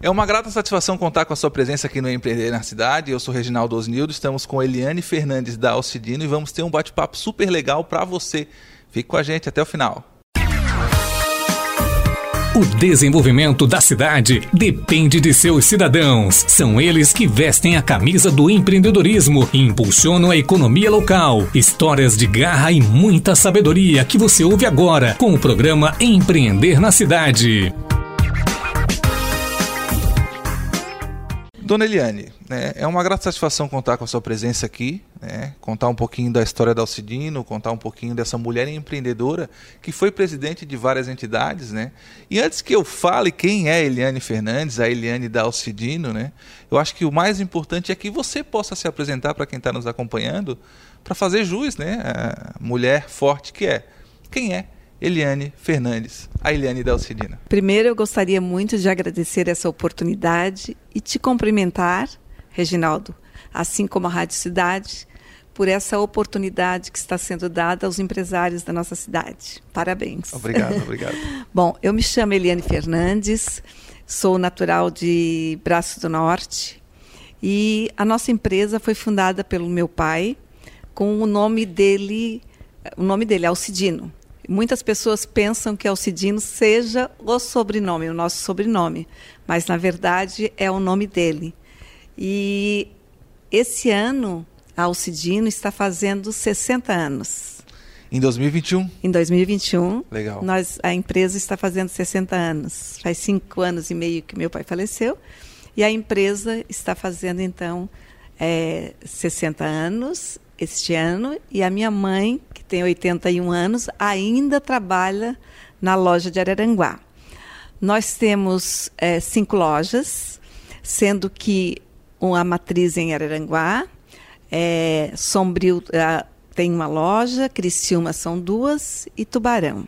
É uma grata satisfação contar com a sua presença aqui no Empreender na Cidade. Eu sou Reginaldo Osnildo, estamos com Eliane Fernandes da Alcidino e vamos ter um bate-papo super legal para você. Fique com a gente até o final. O desenvolvimento da cidade depende de seus cidadãos. São eles que vestem a camisa do empreendedorismo e impulsionam a economia local. Histórias de garra e muita sabedoria que você ouve agora com o programa Empreender na Cidade. Dona Eliane, né, é uma grata satisfação contar com a sua presença aqui, né, contar um pouquinho da história da Alcidino, contar um pouquinho dessa mulher empreendedora que foi presidente de várias entidades. Né? E antes que eu fale quem é Eliane Fernandes, a Eliane da Alcidino, né, eu acho que o mais importante é que você possa se apresentar para quem está nos acompanhando, para fazer jus né, a mulher forte que é. Quem é Eliane Fernandes, a Eliane Dalcidina. Primeiro, eu gostaria muito de agradecer essa oportunidade e te cumprimentar, Reginaldo, assim como a Rádio Cidade, por essa oportunidade que está sendo dada aos empresários da nossa cidade. Parabéns. Obrigado, obrigado. Bom, eu me chamo Eliane Fernandes, sou natural de Braço do Norte e a nossa empresa foi fundada pelo meu pai com o nome dele, o nome dele Alcidino. Muitas pessoas pensam que Alcidino seja o sobrenome, o nosso sobrenome, mas na verdade é o nome dele. E esse ano, Alcidino está fazendo 60 anos. Em 2021? Em 2021. Legal. Nós, a empresa está fazendo 60 anos. Faz cinco anos e meio que meu pai faleceu. E a empresa está fazendo, então, é, 60 anos este ano. E a minha mãe, tem 81 anos, ainda trabalha na loja de Araranguá. Nós temos é, cinco lojas, sendo que uma matriz em Araranguá, é, Sombrio é, tem uma loja, Criciúma são duas e Tubarão.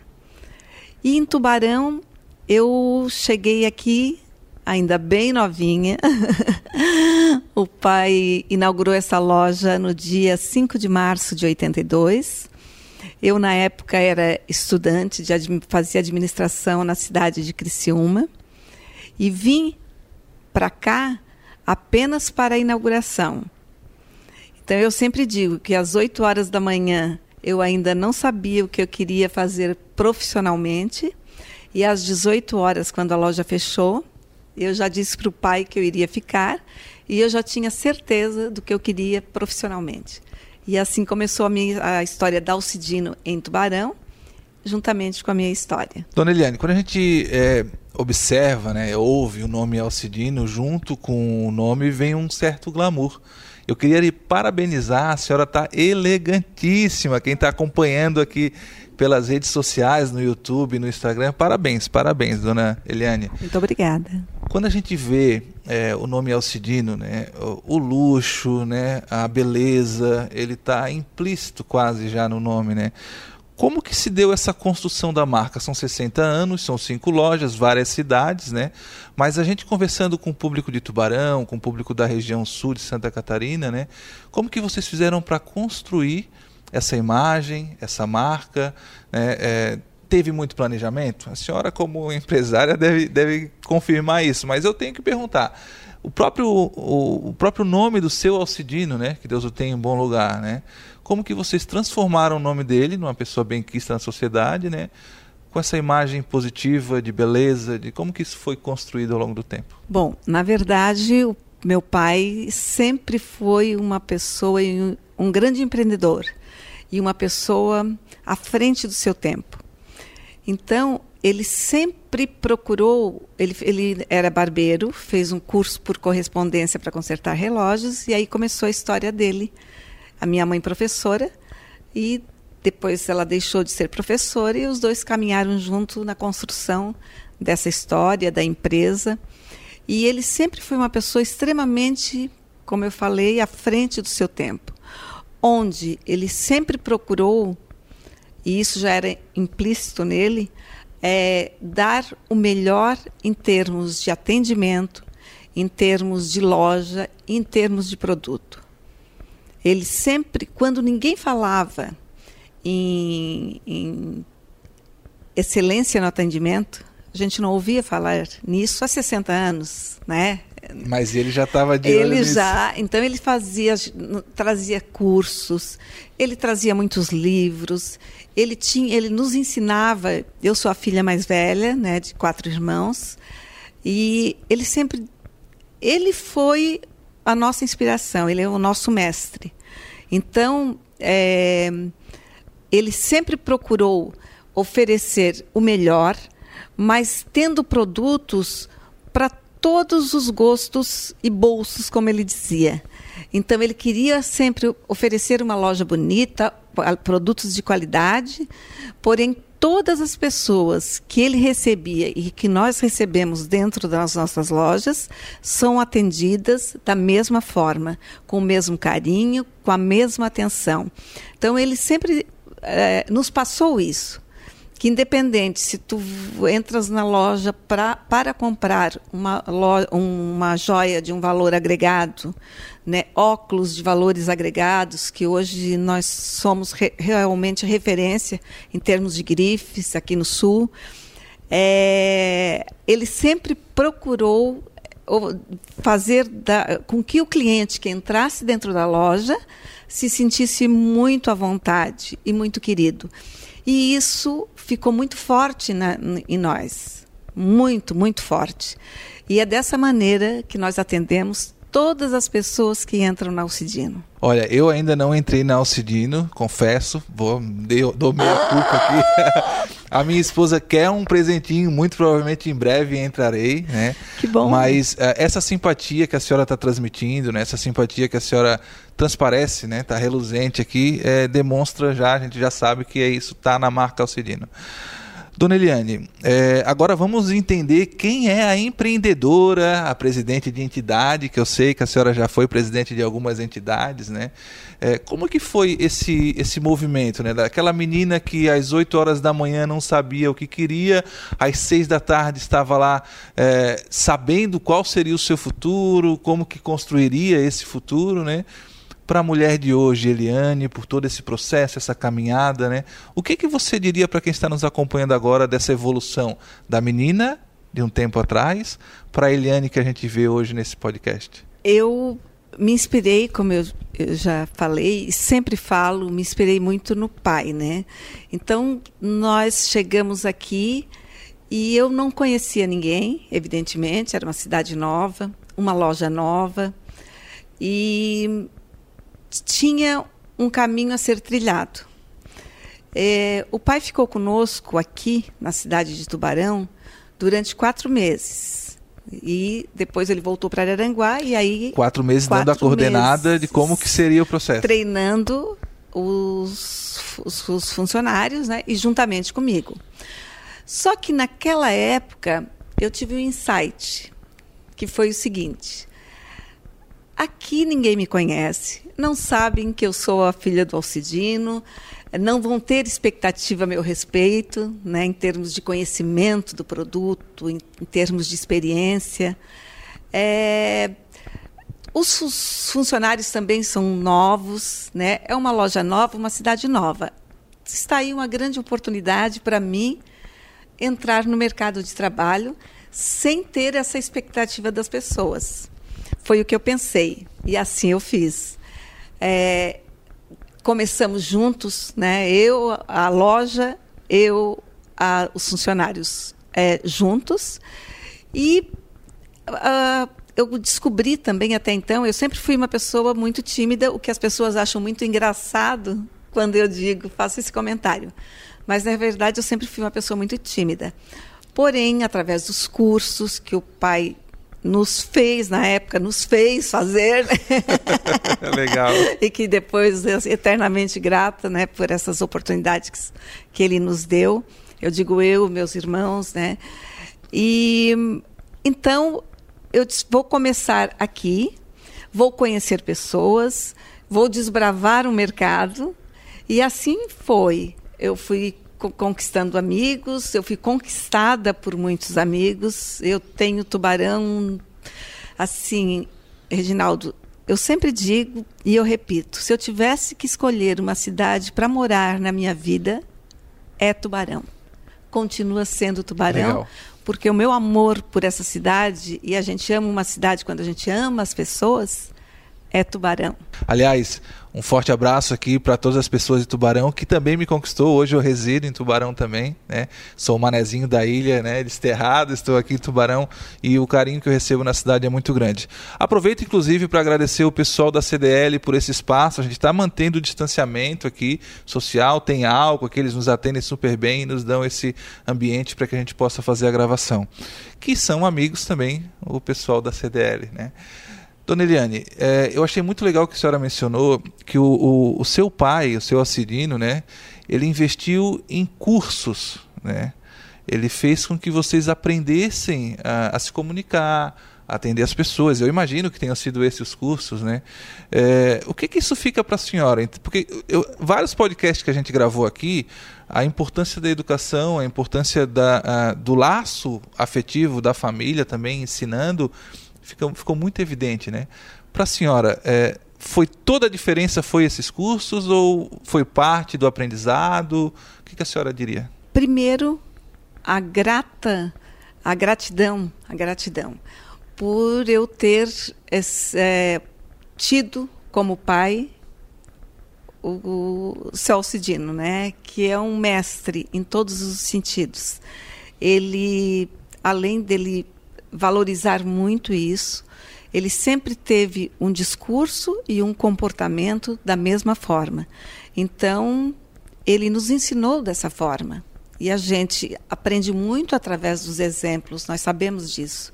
E em Tubarão eu cheguei aqui ainda bem novinha. o pai inaugurou essa loja no dia 5 de março de 82. Eu, na época, era estudante, de, fazia administração na cidade de Criciúma e vim para cá apenas para a inauguração. Então, eu sempre digo que às 8 horas da manhã eu ainda não sabia o que eu queria fazer profissionalmente e às 18 horas, quando a loja fechou, eu já disse para o pai que eu iria ficar e eu já tinha certeza do que eu queria profissionalmente. E assim começou a, minha, a história da Alcidino em Tubarão, juntamente com a minha história. Dona Eliane, quando a gente é, observa, né, ouve o nome Alcidino, junto com o nome vem um certo glamour. Eu queria lhe parabenizar, a senhora está elegantíssima. Quem está acompanhando aqui pelas redes sociais, no YouTube, no Instagram, parabéns, parabéns, dona Eliane. Muito obrigada. Quando a gente vê é, o nome Alcidino, né, o, o, luxo, né, a beleza, ele está implícito quase já no nome, né? Como que se deu essa construção da marca? São 60 anos, são cinco lojas, várias cidades, né? Mas a gente conversando com o público de Tubarão, com o público da região sul de Santa Catarina, né? Como que vocês fizeram para construir essa imagem, essa marca? Né? É, teve muito planejamento? A senhora, como empresária, deve, deve confirmar isso, mas eu tenho que perguntar. O próprio, o, o próprio nome do seu Alcidino, né? que Deus o tenha em bom lugar, né? como que vocês transformaram o nome dele numa pessoa bem quista na sociedade, né? com essa imagem positiva de beleza, de como que isso foi construído ao longo do tempo? Bom, na verdade, o meu pai sempre foi uma pessoa, um grande empreendedor e uma pessoa à frente do seu tempo. Então, ele sempre procurou, ele, ele era barbeiro, fez um curso por correspondência para consertar relógios, e aí começou a história dele. A minha mãe, professora, e depois ela deixou de ser professora, e os dois caminharam junto na construção dessa história, da empresa. E ele sempre foi uma pessoa extremamente, como eu falei, à frente do seu tempo, onde ele sempre procurou e isso já era implícito nele, é dar o melhor em termos de atendimento, em termos de loja, em termos de produto. Ele sempre, quando ninguém falava em, em excelência no atendimento, A gente não ouvia falar nisso há 60 anos, né? Mas ele já estava de Ele olho já, então ele fazia, trazia cursos, ele trazia muitos livros, ele tinha, ele nos ensinava. Eu sou a filha mais velha, né, de quatro irmãos, e ele sempre, ele foi a nossa inspiração. Ele é o nosso mestre. Então, é, ele sempre procurou oferecer o melhor, mas tendo produtos para todos os gostos e bolsos, como ele dizia. Então, ele queria sempre oferecer uma loja bonita, produtos de qualidade, porém, todas as pessoas que ele recebia e que nós recebemos dentro das nossas lojas são atendidas da mesma forma, com o mesmo carinho, com a mesma atenção. Então, ele sempre é, nos passou isso que independente se tu entras na loja pra, para comprar uma, loja, uma joia de um valor agregado, né, óculos de valores agregados, que hoje nós somos re, realmente referência em termos de grifes aqui no Sul, é, ele sempre procurou fazer da, com que o cliente que entrasse dentro da loja se sentisse muito à vontade e muito querido. E isso ficou muito forte na, em nós. Muito, muito forte. E é dessa maneira que nós atendemos todas as pessoas que entram na Alcidino. Olha, eu ainda não entrei na Alcidino, confesso, vou dou, dou minha culpa aqui. A minha esposa quer um presentinho, muito provavelmente em breve entrarei, né? Que bom. Mas uh, essa simpatia que a senhora está transmitindo, né? Essa simpatia que a senhora transparece, né? Está reluzente aqui, é, demonstra já, a gente já sabe que é isso, está na marca Alcidino. Dona Eliane, é, agora vamos entender quem é a empreendedora, a presidente de entidade, que eu sei que a senhora já foi presidente de algumas entidades, né? É, como que foi esse, esse movimento, né? Daquela menina que às 8 horas da manhã não sabia o que queria, às 6 da tarde estava lá é, sabendo qual seria o seu futuro, como que construiria esse futuro, né? Para a mulher de hoje, Eliane, por todo esse processo, essa caminhada, né? O que, que você diria para quem está nos acompanhando agora dessa evolução da menina de um tempo atrás para a Eliane que a gente vê hoje nesse podcast? Eu me inspirei, como eu, eu, já falei, e sempre falo, me inspirei muito no pai, né? Então, nós chegamos aqui e eu não conhecia ninguém, evidentemente, era uma cidade nova, uma loja nova, e tinha um caminho a ser trilhado. É, o pai ficou conosco aqui na cidade de Tubarão durante quatro meses. E depois ele voltou para Araranguá e aí quatro meses quatro dando a coordenada de como que seria o processo, treinando os, os, os funcionários, né, e juntamente comigo. Só que naquela época eu tive um insight que foi o seguinte: Aqui ninguém me conhece, não sabem que eu sou a filha do Alcidino, não vão ter expectativa a meu respeito, né, em termos de conhecimento do produto, em, em termos de experiência. É, os, os, funcionários também são novos, né? é uma loja nova, uma cidade nova. Está aí uma grande oportunidade para mim entrar no mercado de trabalho sem ter essa expectativa das pessoas. Foi o que eu pensei e assim eu fiz. É, começamos juntos, né? Eu, a loja, eu, a, os funcionários é, juntos e uh, eu descobri também até então. Eu sempre fui uma pessoa muito tímida, o que as pessoas acham muito engraçado quando eu digo, faço esse comentário. Mas na verdade eu sempre fui uma pessoa muito tímida. Porém, através dos cursos que o pai nos fez, na época, nos fez fazer. Legal. e que depois eternamente grata né, por essas oportunidades que, que ele nos deu. Eu digo eu, meus irmãos, né? E então eu vou começar aqui, vou conhecer pessoas, vou desbravar o mercado. E assim foi. Eu fui conquistando amigos, eu fui conquistada por muitos amigos. Eu tenho tubarão, assim, Reginaldo, eu sempre digo e eu repito: se eu tivesse que escolher uma cidade para morar na minha vida, é Tubarão. Continua sendo Tubarão, Legal. porque o meu amor por essa cidade, e a gente ama uma cidade quando a gente ama as pessoas, é Tubarão. Aliás, um forte abraço aqui para todas as pessoas de Tubarão que também me conquistou. Hoje eu resido em Tubarão também, né? Sou o manezinho da ilha, né? Desterrado, estou aqui em Tubarão e o carinho que eu recebo na cidade é muito grande. Aproveito inclusive para agradecer o pessoal da CDL por esse espaço. A gente está mantendo o distanciamento aqui social, tem álcool, que eles nos atendem super bem e nos dão esse ambiente para que a gente possa fazer a gravação. Que são amigos também, o pessoal da CDL, né? Dona Eliane, é, eu achei muito legal que a senhora mencionou que o, o, o seu pai, o seu Assirino, né, ele investiu em cursos, né? Ele fez com que vocês aprendessem a, a se comunicar, atender as pessoas. Eu imagino que tenham sido esses os cursos, né? É, o que, que isso fica para a senhora? Porque eu, vários podcasts que a gente gravou aqui, a importância da educação, a importância da, a, do laço afetivo da família também, ensinando ficou, ficou muito evidente, né? Para a senhora, é, foi toda a diferença foi esses cursos ou foi parte do aprendizado? O que, que a senhora diria? Primeiro, a grata, a gratidão, a gratidão por eu ter é, tido como pai o, o Celso Dino, né, que é um mestre em todos os sentidos. Ele, além dele valorizar muito isso. Ele sempre teve um discurso e um comportamento da mesma forma. Então, ele nos ensinou dessa forma. E a gente aprende muito através dos exemplos, nós sabemos disso.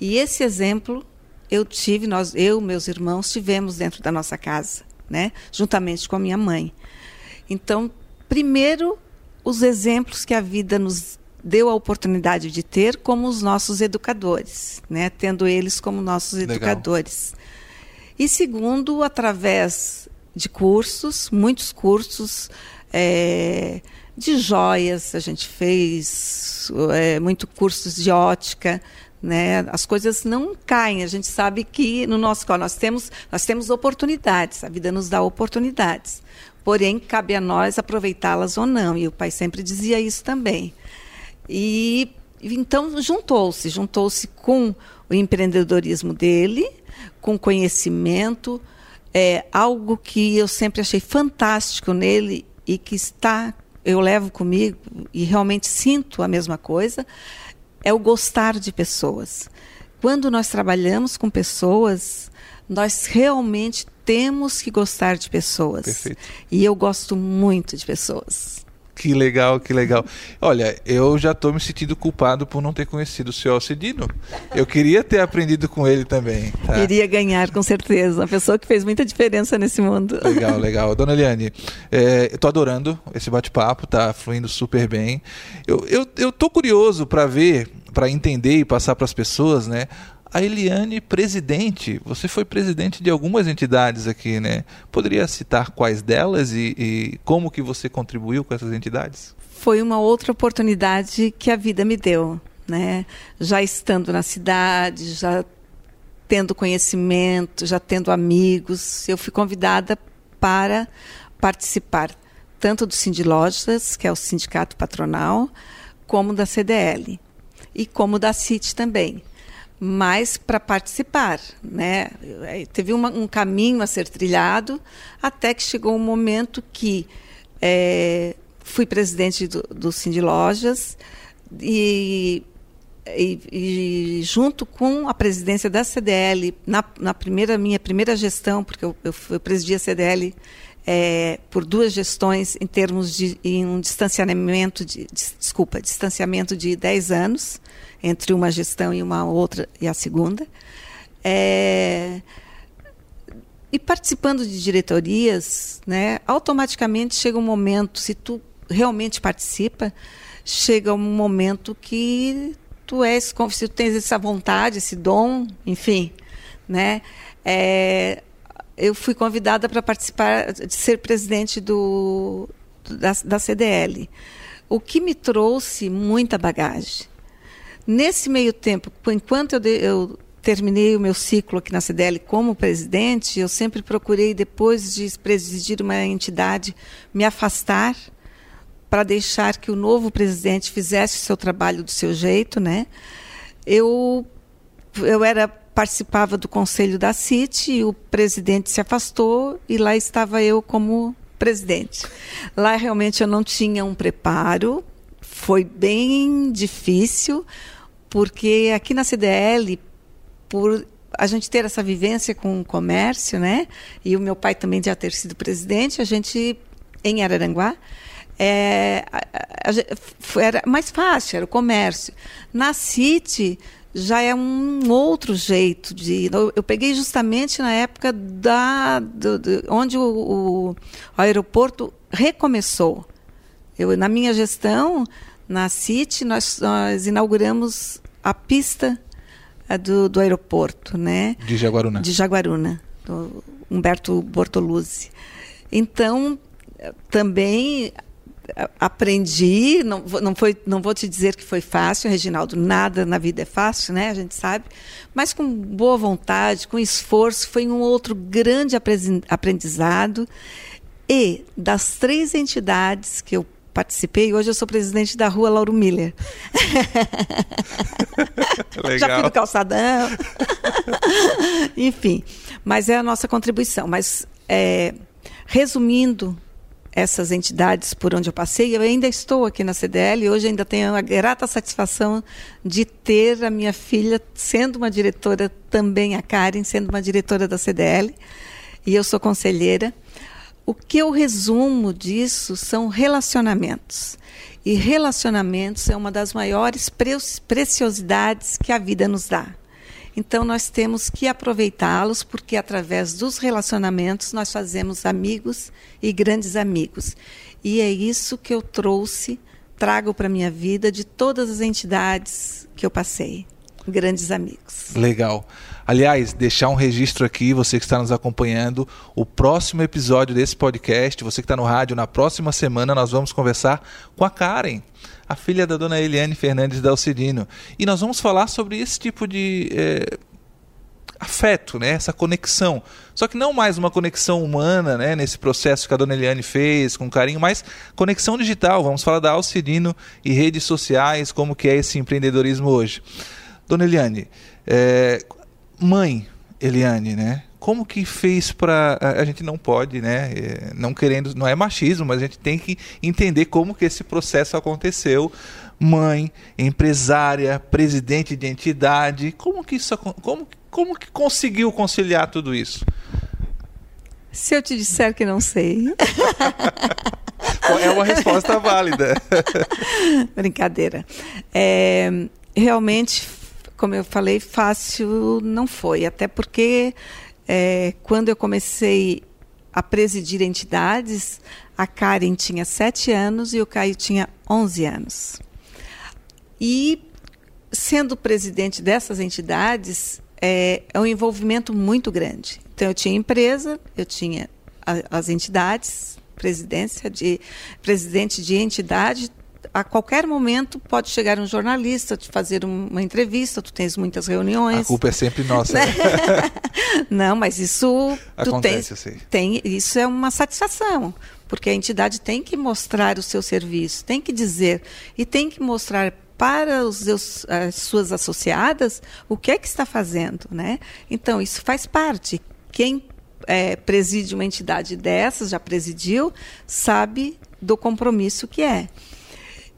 E esse exemplo eu tive, nós, eu, meus irmãos, tivemos dentro da nossa casa, né? juntamente com a minha mãe. Então, primeiro, os exemplos que a vida nos deu a oportunidade de ter como os nossos educadores, né? tendo eles como nossos Legal. educadores. E segundo, através de cursos, muitos cursos é, de joias, a gente fez é, muito cursos de ótica, né? As coisas não caem. A gente sabe que no nosso nós temos nós temos oportunidades. A vida nos dá oportunidades. Porém, cabe a nós aproveitá-las ou não. E o pai sempre dizia isso também. E então juntou-se, juntou-se com o empreendedorismo dele, com conhecimento, é algo que eu sempre achei fantástico nele e que está eu levo comigo e realmente sinto a mesma coisa, é o gostar de pessoas. Quando nós trabalhamos com pessoas, nós realmente temos que gostar de pessoas. Perfeito. E eu gosto muito de pessoas. Que legal, que legal. Olha, eu já estou me sentindo culpado por não ter conhecido o senhor Alcidino. Eu queria ter aprendido com ele também. Tá? Iria ganhar, com certeza. Uma pessoa que fez muita diferença nesse mundo. Legal, legal. Dona Eliane, é, eu adorando esse bate-papo, tá fluindo super bem. Eu, eu, eu tô curioso para ver, para entender e passar para as pessoas, né? A Eliane presidente. Você foi presidente de algumas entidades aqui, né? Poderia citar quais delas e, e, como que você contribuiu com essas entidades? Foi uma outra oportunidade que a vida me deu, né? Já estando na cidade, já tendo conhecimento, já tendo amigos, eu fui convidada para participar tanto do Sindilojas, que é o sindicato patronal, como da CDL e como da CIT também mas para participar. Né? Teve uma, um caminho a ser trilhado até que chegou um momento que é, fui presidente do, do Cindy Lojas e, e, e, junto com a presidência da CDL, na, na primeira minha primeira gestão, porque eu, eu, eu presidi a CDL é, por duas gestões em termos de em um distanciamento de, de, desculpa, distanciamento de 10 anos, entre uma gestão e uma outra e a segunda. É, e participando de diretorias, né, automaticamente chega um momento, se tu realmente participa, chega um momento que tu és, se tu tens essa vontade, esse dom, enfim, né, é, eu fui convidada para participar, de ser presidente do, da, da CDL, o que me trouxe muita bagagem. Nesse meio tempo, enquanto eu, de, eu terminei o meu ciclo aqui na CDL como presidente, eu sempre procurei, depois de presidir uma entidade, me afastar para deixar que o novo presidente fizesse o seu trabalho do seu jeito, né? Eu eu era participava do conselho da CIT, o presidente se afastou e lá estava eu como presidente. Lá realmente eu não tinha um preparo, foi bem difícil, porque aqui na CDL, por a gente ter essa vivência com o comércio, né? E o meu pai também já ter sido presidente, a gente em Araranguá é, a, a, a, era mais fácil, era o comércio. Na City já é um outro jeito de. Eu, eu peguei justamente na época da, do, do, onde o, o, aeroporto recomeçou. Eu, na minha gestão, na City, nós, nós inauguramos a pista eh, do, do aeroporto, né? De Jaguaruna. De Jaguaruna, do Humberto Bortoluzzi. Então, também aprendi, não, não, foi, não vou te dizer que foi fácil, Reginaldo, nada na vida é fácil, né? A gente sabe, mas com boa vontade, com esforço, foi um outro grande aprendizado. E das três entidades que eu participei, hoje eu sou presidente da rua Lauro Miller. Já fui no calçadão. Enfim, mas é a nossa contribuição. Mas, é, resumindo, essas entidades por onde eu passei. Eu ainda estou aqui na CDL e hoje ainda tenho a grata satisfação de ter a minha filha sendo uma diretora, também a Karen, sendo uma diretora da CDL. E eu sou conselheira. O que eu resumo disso são relacionamentos. E relacionamentos é uma das maiores preciosidades que a vida nos dá. Então nós temos que aproveitá-los, porque através dos relacionamentos nós fazemos amigos e grandes amigos. E é isso que eu trouxe, trago para a minha vida de todas as entidades que eu passei. Grandes amigos. Legal. Aliás, deixar um registro aqui, você que está nos acompanhando, o próximo episódio desse podcast, você que está no rádio, na próxima semana nós vamos conversar com a Karen a filha da dona Eliane Fernandes Dalcidino. E nós vamos falar sobre esse tipo de é, afeto, né? essa conexão. Só que não mais uma conexão humana, né? nesse processo que a dona Eliane fez com carinho, mas conexão digital. Vamos falar da Alcidino e redes sociais, como que é esse empreendedorismo hoje. Dona Eliane, é, mãe Eliane, né? como que fez para a gente não pode, né, é, não querendo, não é machismo, mas a gente tem que entender como que esse processo aconteceu. Mãe, empresária, presidente de entidade, como que isso como como que conseguiu conciliar tudo isso? Se eu te disser que não sei. é uma resposta válida. Brincadeira. É, realmente, como eu falei, fácil não foi. Até porque é, quando eu comecei a presidir entidades, a Karen tinha sete anos e o Caio tinha 11 anos. E, sendo presidente dessas entidades, é, é um envolvimento muito grande. Então, eu tinha empresa, eu tinha a, as entidades, presidência de presidente de entidade, a qualquer momento pode chegar um jornalista te fazer uma entrevista, tu tens muitas reuniões. A culpa é sempre nossa. Né? Não, mas isso Acontece, tu tens, tem, isso é uma satisfação, porque a entidade tem que mostrar o seu serviço, tem que dizer e tem que mostrar para os seus, as suas associadas o que é que está fazendo, né? Então isso faz parte. Quem é, preside uma entidade dessas, já presidiu, sabe do compromisso que é.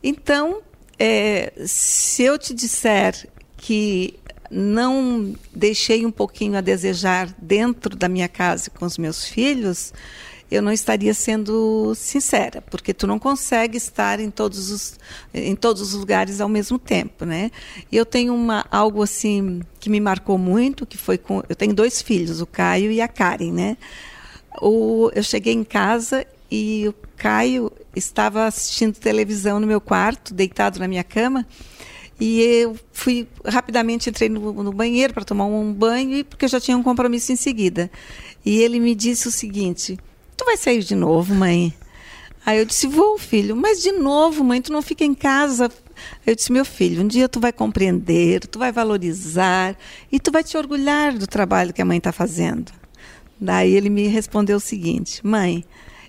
Então, é, se eu te disser que não deixei um pouquinho a desejar dentro da minha casa com os meus filhos, eu não estaria sendo sincera, porque tu não consegue estar em todos os, em todos os lugares ao mesmo tempo, né? E eu tenho uma, algo assim que me marcou muito, que foi com, eu tenho dois filhos, o Caio e a Karen, né? O, eu cheguei em casa e o Caio estava assistindo televisão no meu quarto, deitado na minha cama, e eu fui rapidamente entrei no, no banheiro para tomar um banho, porque eu já tinha um compromisso em seguida. E ele me disse o seguinte: "Tu vai sair de novo, mãe?" Aí eu disse: "Vou, filho, mas de novo, mãe, tu não fica em casa." Eu disse: "Meu filho, um dia tu vai compreender, tu vai valorizar e tu vai te orgulhar do trabalho que a mãe está fazendo." Daí ele me respondeu o seguinte: "Mãe,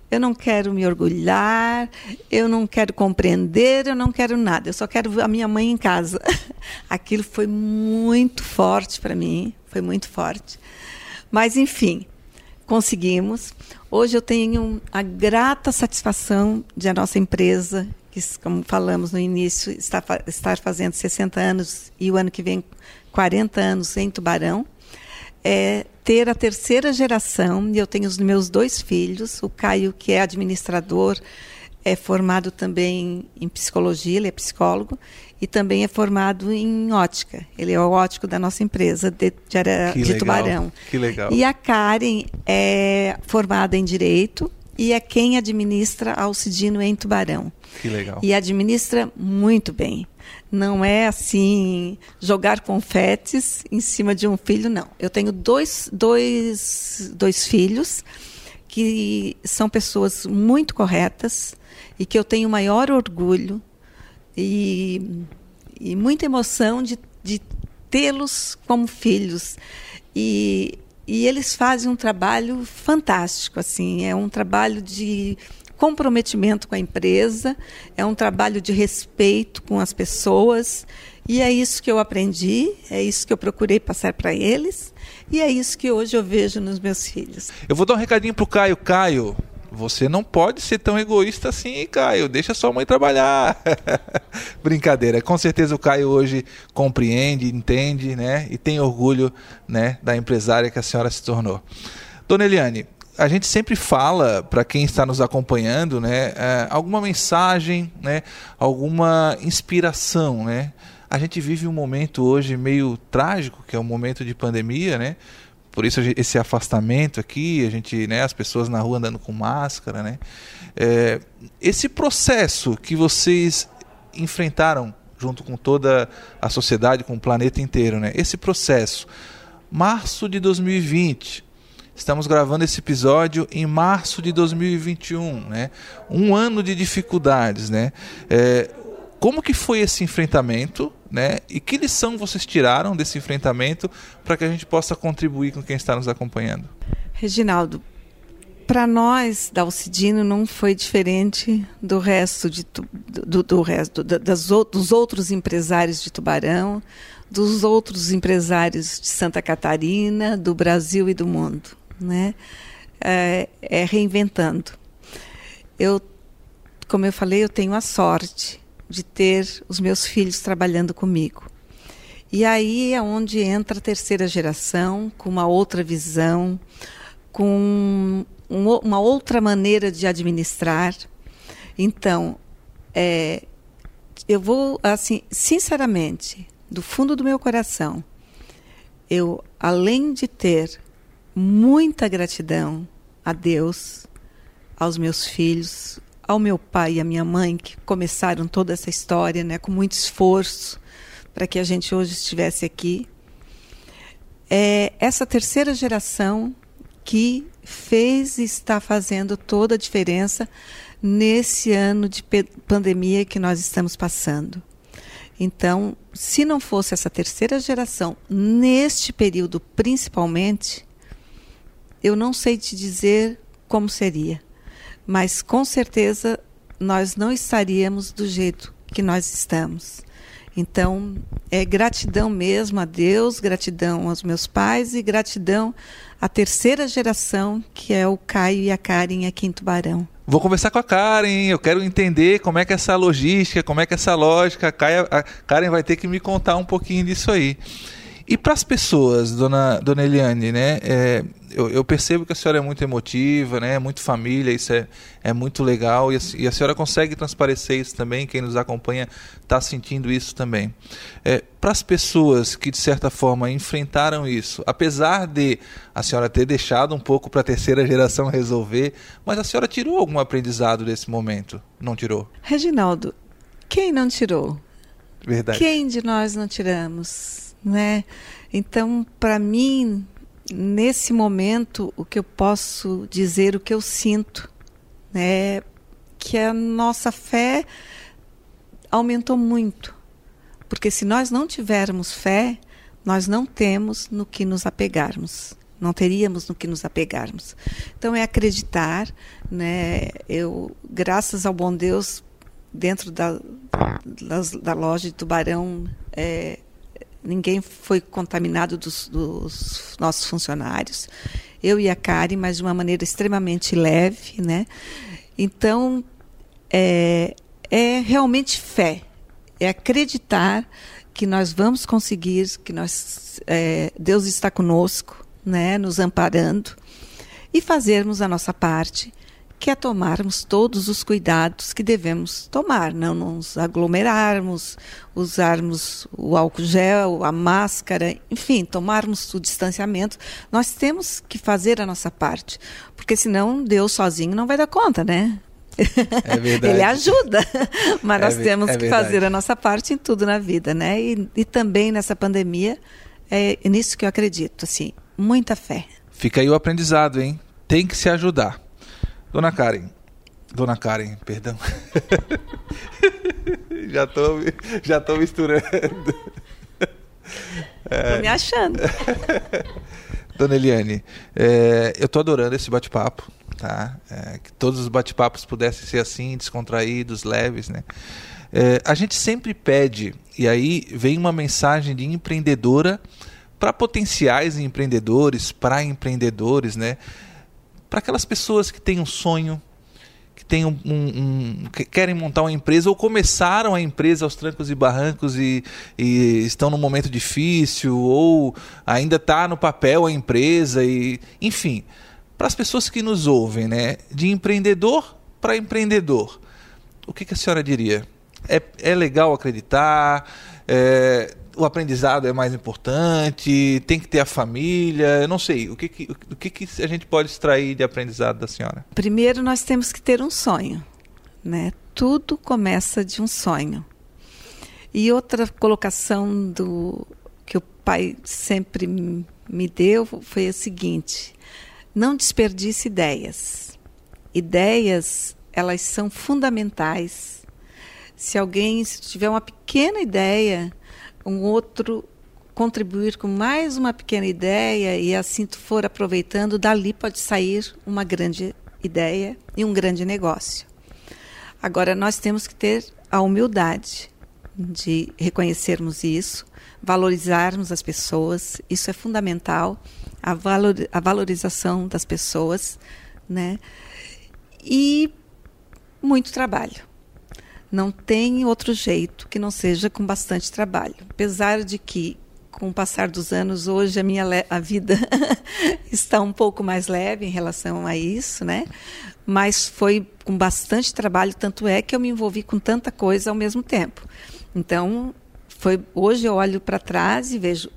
eu não quero me orgulhar, eu não quero compreender, eu não quero nada, eu só quero a minha mãe em casa. Aquilo foi muito forte para mim, foi muito forte. Mas, enfim, conseguimos. Hoje eu tenho a grata satisfação de a nossa empresa, que, como falamos no início, está, estar fazendo 60 anos e o ano que vem 40 anos em Tubarão é ter a terceira geração, e eu tenho os meus dois filhos, o Caio, que é administrador, é formado também em psicologia, ele é psicólogo, e também é formado em ótica. Ele é o ótico da nossa empresa de, de, de Tubarão. Que legal. E a Karen é formada em Direito e é quem administra Alcidino em Tubarão. Que legal. E administra muito bem. Não é assim jogar confetes em cima de um filho, não. Eu tenho dois, dois, dois filhos que são pessoas muito corretas e que eu tenho maior orgulho e, e muita emoção de, de tê-los como filhos. E, e eles fazem um trabalho fantástico, assim, é um trabalho de comprometimento com a empresa, é um trabalho de respeito com as pessoas, e é isso que eu aprendi, é isso que eu procurei passar para eles, e é isso que hoje eu vejo nos meus filhos. Eu vou dar um recadinho pro Caio. Caio, você não pode ser tão egoísta assim, Caio. Deixa sua mãe trabalhar. Brincadeira. Com certeza o Caio hoje compreende, entende, né? E tem orgulho, né, da empresária que a senhora se tornou. Dona Eliane, a gente sempre fala para quem está nos acompanhando, né, é, alguma mensagem, né, alguma inspiração, né? A gente vive um momento hoje meio trágico, que é um momento de pandemia, né? Por isso esse afastamento aqui, a gente, né, as pessoas na rua andando com máscara, né? É, esse processo que vocês enfrentaram junto com toda a sociedade, com o planeta inteiro, né? Esse processo, março de 2020, Estamos gravando esse episódio em março de 2021, né? Um ano de dificuldades, né? É, como que foi esse enfrentamento, né? E que lição vocês tiraram desse enfrentamento para que a gente possa contribuir com quem está nos acompanhando? Reginaldo, para nós da Alcidino não foi diferente do resto de, do, do resto das, dos outros empresários de Tubarão, dos outros empresários de Santa Catarina, do Brasil e do mundo né? É, é reinventando. Eu, como eu falei, eu tenho a sorte de ter os meus filhos trabalhando comigo. E aí é onde entra a terceira geração com uma outra visão, com um, uma outra maneira de administrar. Então, é, eu vou assim, sinceramente, do fundo do meu coração, eu além de ter muita gratidão a Deus, aos meus filhos, ao meu pai e à minha mãe que começaram toda essa história, né, com muito esforço para que a gente hoje estivesse aqui. É essa terceira geração que fez e está fazendo toda a diferença nesse ano de pandemia que nós estamos passando. Então, se não fosse essa terceira geração, neste período principalmente, eu não sei te dizer como seria, mas com certeza nós não estaríamos do jeito que nós estamos. Então, é gratidão mesmo a Deus, gratidão aos meus pais e gratidão à terceira geração, que é o Caio e a Karen aqui em Tubarão. Vou conversar com a Karen, eu quero entender como é que é essa logística, como é que é essa lógica. A Karen vai ter que me contar um pouquinho disso aí. E para as pessoas, dona, dona Eliane, né? É, eu, eu, percebo que a senhora é muito emotiva, né? É muito família, isso é, é muito legal. E a, e a senhora consegue transparecer isso também. Quem nos acompanha está sentindo isso também. É, para as pessoas que, de certa forma, enfrentaram isso, apesar de a senhora ter deixado um pouco para a terceira geração resolver, mas a senhora tirou algum aprendizado desse momento? Não tirou? Reginaldo, quem não tirou? Verdade. Quem de nós não tiramos? né? Então, para mim, nesse momento, o que eu posso dizer, o que eu sinto, né, que a nossa fé aumentou muito. Porque se nós não tivermos fé, nós não temos no que nos apegarmos. não teríamos no que nos apegarmos. Então é acreditar, né? Eu, graças ao bom Deus, dentro da, da, da loja de Tubarão, é, ninguém foi contaminado dos, dos, nossos funcionários. Eu e a Karen, mas de uma maneira extremamente leve, né? Então é, é realmente fé, é acreditar que nós vamos conseguir, que nós, é, Deus está conosco, né, nos amparando, e fazermos a nossa parte, que é tomarmos todos os cuidados que devemos tomar, não nos aglomerarmos, usarmos o álcool gel, a máscara, enfim, tomarmos o distanciamento. Nós temos que fazer a nossa parte, porque senão Deus sozinho não vai dar conta, né? É verdade. Ele ajuda, mas nós é, temos é que fazer a nossa parte em tudo na vida, né? E, e também nessa pandemia, é nisso que eu acredito, assim, muita fé. Fica aí o aprendizado, hein? Tem que se ajudar. Dona Karen, Dona Karen, perdão. já tô, já tô misturando. É... Tô me achando. Dona Eliane, é, eu tô adorando esse bate-papo tá? É, que todos os bate-papos pudessem ser assim, descontraídos, leves, né? É, a gente sempre pede, e aí vem uma mensagem de empreendedora para potenciais empreendedores, para empreendedores, né? Para aquelas pessoas que têm um sonho, que têm um, um, um, que querem montar uma empresa ou começaram a empresa aos trancos e barrancos e, e estão num momento difícil ou ainda está no papel a empresa e enfim para as pessoas que nos ouvem, né, de empreendedor para empreendedor, o que, que, a senhora diria? É, é legal acreditar? É, o aprendizado é mais importante? Tem que ter a família? Eu não sei. O que, que, o que, que a gente pode extrair de aprendizado da senhora? Primeiro, nós temos que ter um sonho. Né? Tudo começa de um sonho. E outra colocação do que o pai sempre me deu foi a seguinte: não desperdice ideias. Ideias, elas são fundamentais. Se alguém se tiver uma pequena ideia, um outro contribuir com mais uma pequena ideia e assim tu for aproveitando, dali pode sair uma grande ideia e um grande negócio. Agora nós temos que ter a humildade de reconhecermos isso, valorizarmos as pessoas, isso é fundamental a, valor, a valorização das pessoas, né? E muito trabalho. Não tem outro jeito que não seja com bastante trabalho. Apesar de que, com o passar dos anos, hoje a minha a vida está um pouco mais leve em relação a isso, né? Mas foi com bastante trabalho, tanto é que eu me envolvi com tanta coisa ao mesmo tempo. Então, foi hoje eu olho para trás e vejo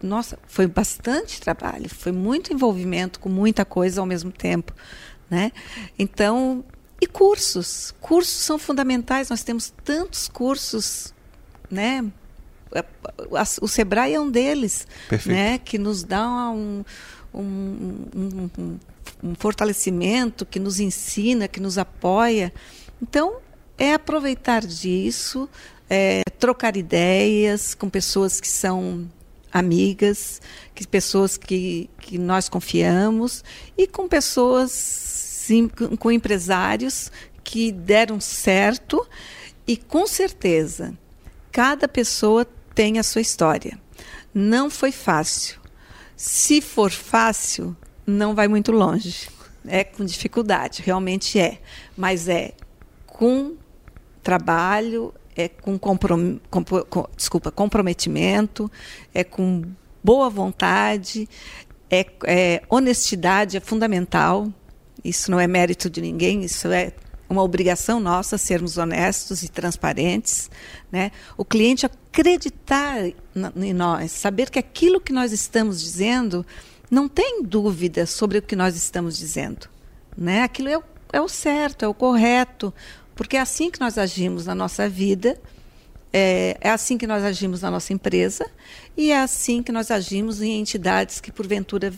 nossa, foi bastante trabalho, foi muito envolvimento com muita coisa ao mesmo tempo, né? Então, e cursos, cursos são fundamentais. Nós temos tantos cursos, né? O Sebrae é um deles, Perfeito. né? Que nos dá um, um, um, um fortalecimento, que nos ensina, que nos apoia. Então, é aproveitar disso, é, trocar ideias com pessoas que são amigas, que pessoas que, que nós confiamos e com pessoas, com empresários que deram certo e com certeza cada pessoa tem a sua história. Não foi fácil. Se for fácil, não vai muito longe. É com dificuldade, realmente é. Mas é com trabalho, é com comprom com, desculpa, comprometimento, é com boa vontade, é, é, honestidade é fundamental. Isso não é mérito de ninguém, isso é uma obrigação nossa sermos honestos e transparentes, né? O cliente acreditar em nós, saber que aquilo que nós estamos dizendo não tem dúvida sobre o que nós estamos dizendo, né? Aquilo é o, é o certo, é o correto, porque é assim que nós agimos na nossa vida, é, é, assim que nós agimos na nossa empresa e é assim que nós agimos em entidades que, porventura,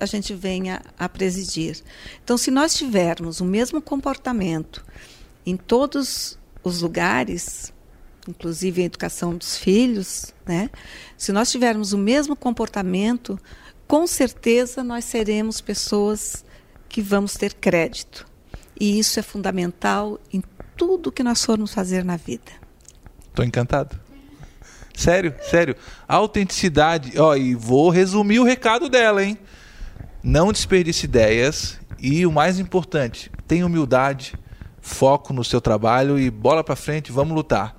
a gente venha a presidir. Então, se nós tivermos o mesmo comportamento em todos os lugares, inclusive a educação dos filhos, né? se nós tivermos o mesmo comportamento com certeza nós seremos pessoas que vamos ter crédito. E isso é fundamental em tudo que nós formos fazer na vida. Estou encantado. Sério, sério. Autenticidade. Ó, e vou resumir o recado dela, hein? Não desperdice ideias e o mais importante, tenha humildade, foco no seu trabalho e bola para frente, vamos lutar.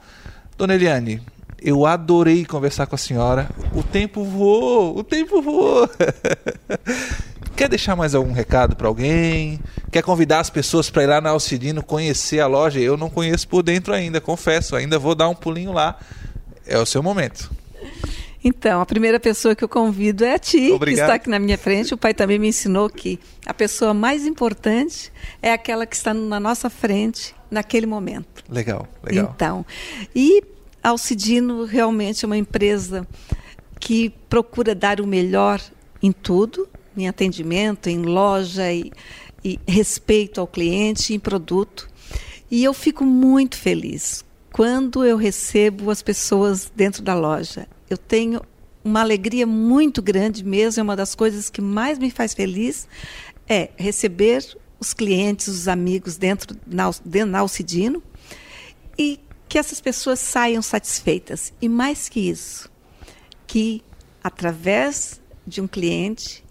Dona Eliane, eu adorei conversar com a senhora. O tempo voou, o tempo voou. Quer deixar mais algum recado para alguém? Quer convidar as pessoas para ir lá na Alcidino conhecer a loja? Eu não conheço por dentro ainda, confesso. Ainda vou dar um pulinho lá. É o seu momento. Então, a primeira pessoa que eu convido é a ti, Obrigado. que está aqui na minha frente. O pai também me ensinou que a pessoa mais importante é aquela que está na nossa frente naquele momento. Legal, legal. Então, e Alcidino realmente é uma empresa que procura dar o melhor em tudo, em atendimento, em loja e, e respeito ao cliente, em produto. E eu fico muito feliz quando eu recebo as pessoas dentro da loja. Eu tenho uma alegria muito grande mesmo, é uma das coisas que mais me faz feliz é receber os clientes, os amigos dentro, na, dentro Alcidino e que essas pessoas saiam satisfeitas. E mais que isso, que através de um cliente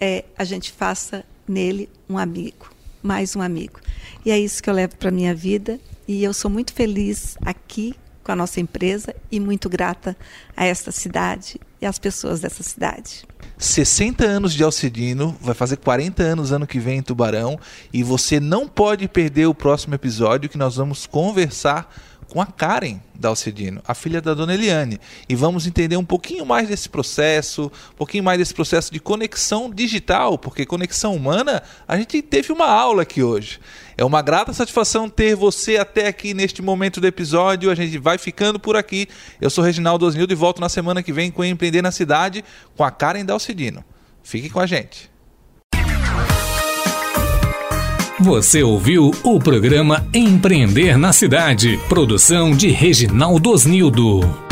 é, a gente faça nele um amigo, mais um amigo. E é isso que eu levo para a minha vida e eu sou muito feliz aqui com a nossa empresa e muito grata a esta cidade e às pessoas dessa cidade. 60 anos de Alcidino, vai fazer 40 anos ano que vem em Tubarão e você não pode perder o próximo episódio que nós vamos conversar com a Karen Dalcedino, a filha da dona Eliane. E vamos entender um pouquinho mais desse processo, um pouquinho mais desse processo de conexão digital, porque conexão humana, a gente teve uma aula aqui hoje. É uma grata satisfação ter você até aqui neste momento do episódio. A gente vai ficando por aqui. Eu sou Reginaldo Osnildo e volto na semana que vem com Empreender na Cidade com a Karen Dalcedino. Fique com a gente. Você ouviu o programa Empreender na Cidade, produção de Reginaldo Osnildo.